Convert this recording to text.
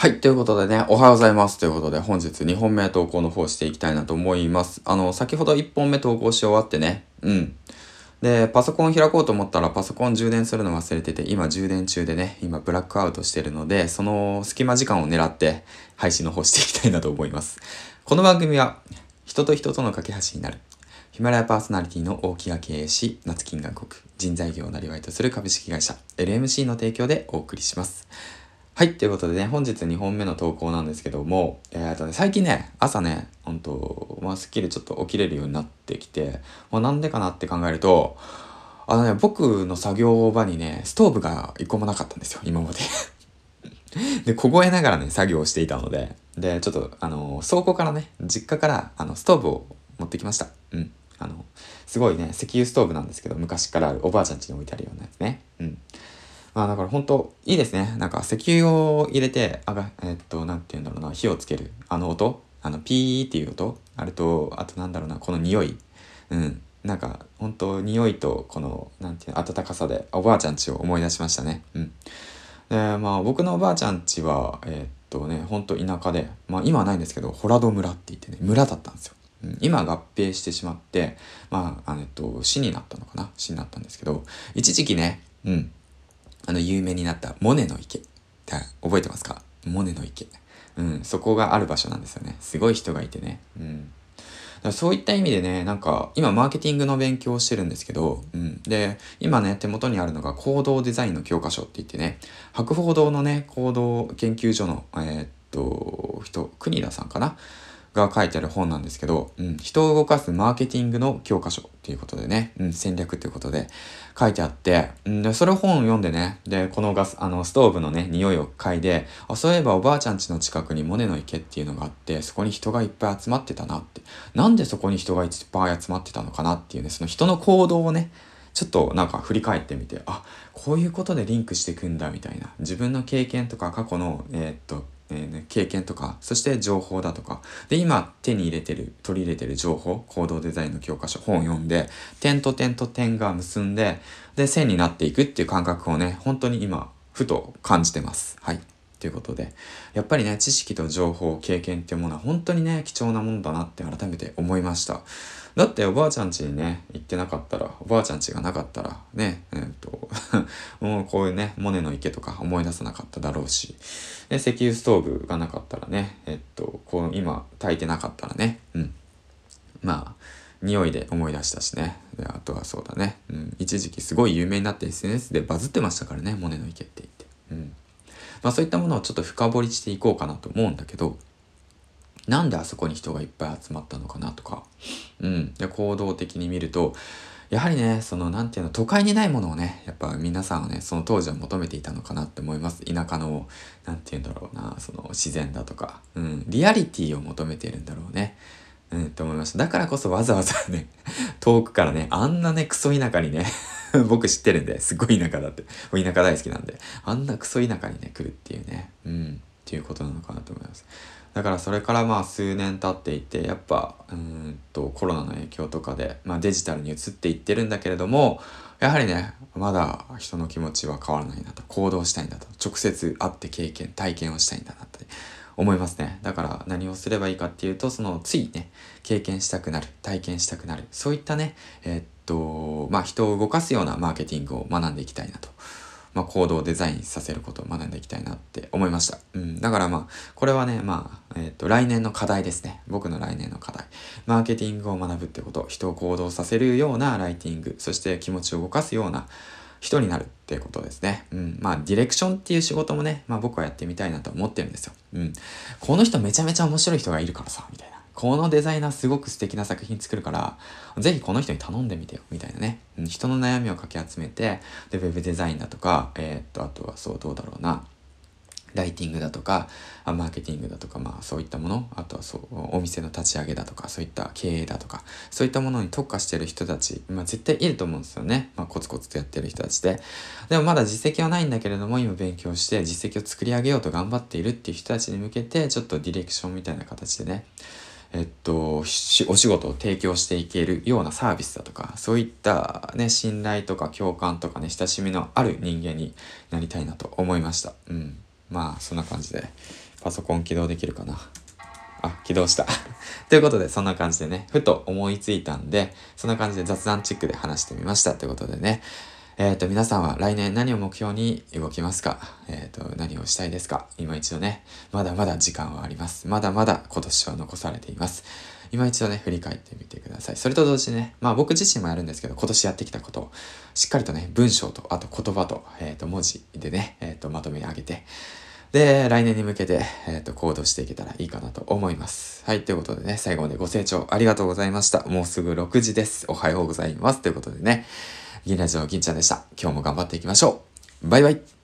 はい。ということでね、おはようございます。ということで、本日2本目投稿の方していきたいなと思います。あの、先ほど1本目投稿し終わってね、うん。で、パソコン開こうと思ったらパソコン充電するの忘れてて、今充電中でね、今ブラックアウトしてるので、その隙間時間を狙って配信の方していきたいなと思います。この番組は、人と人との架け橋になる。ヒマラヤパーソナリティの大木が経営し、夏金が国、人材業をなりわいとする株式会社、LMC の提供でお送りします。はい。ということでね、本日2本目の投稿なんですけども、えー、とね、最近ね、朝ね、ほんと、まあ、すっきりちょっと起きれるようになってきて、まあ、なんでかなって考えると、あのね、僕の作業場にね、ストーブが一個もなかったんですよ、今まで。で、凍えながらね、作業をしていたので、で、ちょっと、あの、倉庫からね、実家から、あの、ストーブを持ってきました。うん。あの、すごいね、石油ストーブなんですけど、昔からあるおばあちゃん家に置いてあるようなやつね。うん。あだから本当いいですね。なんか石油を入れて、あが、えっと、なんて言うんだろうな、火をつける。あの音あの、ピーっていう音あると、あとなんだろうな、この匂い。うん。なんか、本当匂いと、この、なんていうの、暖かさで、おばあちゃん家を思い出しましたね。うん。で、まあ僕のおばあちゃん家は、えー、っとね、ほんと田舎で、まあ今はないんですけど、洞戸村って言ってね、村だったんですよ。今合併してしまって、まあ、あの、えっと、市になったのかな市になったんですけど、一時期ね、うん、あの、有名になったモネの池。覚えてますか？モネの池。うん、そこがある場所なんですよね。すごい人がいてね。うん。そういった意味でね、なんか、今マーケティングの勉強をしてるんですけど、うん。で、今ね、手元にあるのが行動デザインの教科書って言ってね、博報堂のね、行動研究所の、えー、っと、人、国田さんかな？が書いてある本なんですけど、うん、人を動かすマーケティングの教科書っていうことでね、うん、戦略っていうことで書いてあって、うん、で、それ本を読んでね、で、このガス、あの、ストーブのね、匂いを嗅いで、あ、そういえばおばあちゃん家の近くにモネの池っていうのがあって、そこに人がいっぱい集まってたなって。なんでそこに人がいっぱい集まってたのかなっていうね、その人の行動をね、ちょっとなんか振り返ってみて、あ、こういうことでリンクしていくんだみたいな。自分の経験とか過去の、えー、っと、えーね、経験とか、そして情報だとか。で、今手に入れてる、取り入れてる情報、行動デザインの教科書、本を読んで、点と点と点が結んで、で、線になっていくっていう感覚をね、本当に今、ふと感じてます。はい。ということで、やっぱりね、知識と情報、経験っていうものは本当にね、貴重なものだなって改めて思いました。だっておばあちゃん家にね、行ってなかったら、おばあちゃん家がなかったら、ね、えー、と、もうこういうね、モネの池とか思い出さなかっただろうし、で、石油ストーブがなかったらね、えっと、こう今炊いてなかったらね、うん。まあ、匂いで思い出したしね。で、あとはそうだね。うん。一時期すごい有名になって SNS でバズってましたからね、モネの池って言って。まあそういったものをちょっと深掘りしていこうかなと思うんだけど、なんであそこに人がいっぱい集まったのかなとか、うん。で、行動的に見ると、やはりね、その、なんていうの、都会にないものをね、やっぱ皆さんはね、その当時は求めていたのかなって思います。田舎の、なんていうんだろうな、その自然だとか、うん、リアリティを求めているんだろうね。うん、って思いました。だからこそわざわざね、遠くからね、あんなね、クソ田舎にね、僕知ってるんで、すごい田舎だって。田舎大好きなんで、あんなクソ田舎にね、来るっていうね、うん、っていうことなのかなと思います。だからそれからまあ数年経っていてやっぱうんとコロナの影響とかで、まあ、デジタルに移っていってるんだけれどもやはりねまだ人の気持ちは変わらないなと。行動したいんだと。直接会って経験体験をしたいんだなって思いますねだから何をすればいいかっていうとそのついね経験したくなる体験したくなるそういったねえー、っとまあ人を動かすようなマーケティングを学んでいきたいなとまあ、行動をデザインさせることを学んでいきたいなって思いました。うん。だからまあ、これはね、まあ、えっ、ー、と、来年の課題ですね。僕の来年の課題。マーケティングを学ぶってこと、人を行動させるようなライティング、そして気持ちを動かすような人になるっていうことですね。うん。まあ、ディレクションっていう仕事もね、まあ僕はやってみたいなと思ってるんですよ。うん。この人めちゃめちゃ面白い人がいるからさ、みたいな。このデザイナーすごく素敵な作品作るから、ぜひこの人に頼んでみてよ、みたいなね。人の悩みをかき集めて、で、ウェブデザインだとか、えー、っと、あとはそう、どうだろうな。ライティングだとか、マーケティングだとか、まあそういったもの、あとはそう、お店の立ち上げだとか、そういった経営だとか、そういったものに特化してる人たち、まあ絶対いると思うんですよね。まあコツコツとやってる人たちで。でもまだ実績はないんだけれども、今勉強して実績を作り上げようと頑張っているっていう人たちに向けて、ちょっとディレクションみたいな形でね、えっと、お仕事を提供していけるようなサービスだとか、そういったね、信頼とか共感とかね、親しみのある人間になりたいなと思いました。うん。まあ、そんな感じで、パソコン起動できるかなあ、起動した。ということで、そんな感じでね、ふと思いついたんで、そんな感じで雑談チックで話してみましたということでね、えっ、ー、と、皆さんは来年何を目標に動きますか？えっ、ー、と、何をしたいですか？今一度ね、まだまだ時間はあります。まだまだ今年は残されています。今一度ね、振り返ってみてください。それと同時にね、まあ僕自身もやるんですけど、今年やってきたことを、しっかりとね、文章と、あと言葉と、えっ、ー、と、文字でね、えっ、と、まとめ上げて、で、来年に向けて、えっ、と、行動していけたらいいかなと思います。はい、ということでね、最後までご清聴ありがとうございました。もうすぐ6時です。おはようございます。ということでね、銀ラジオ銀ちゃんでした。今日も頑張っていきましょう。バイバイ。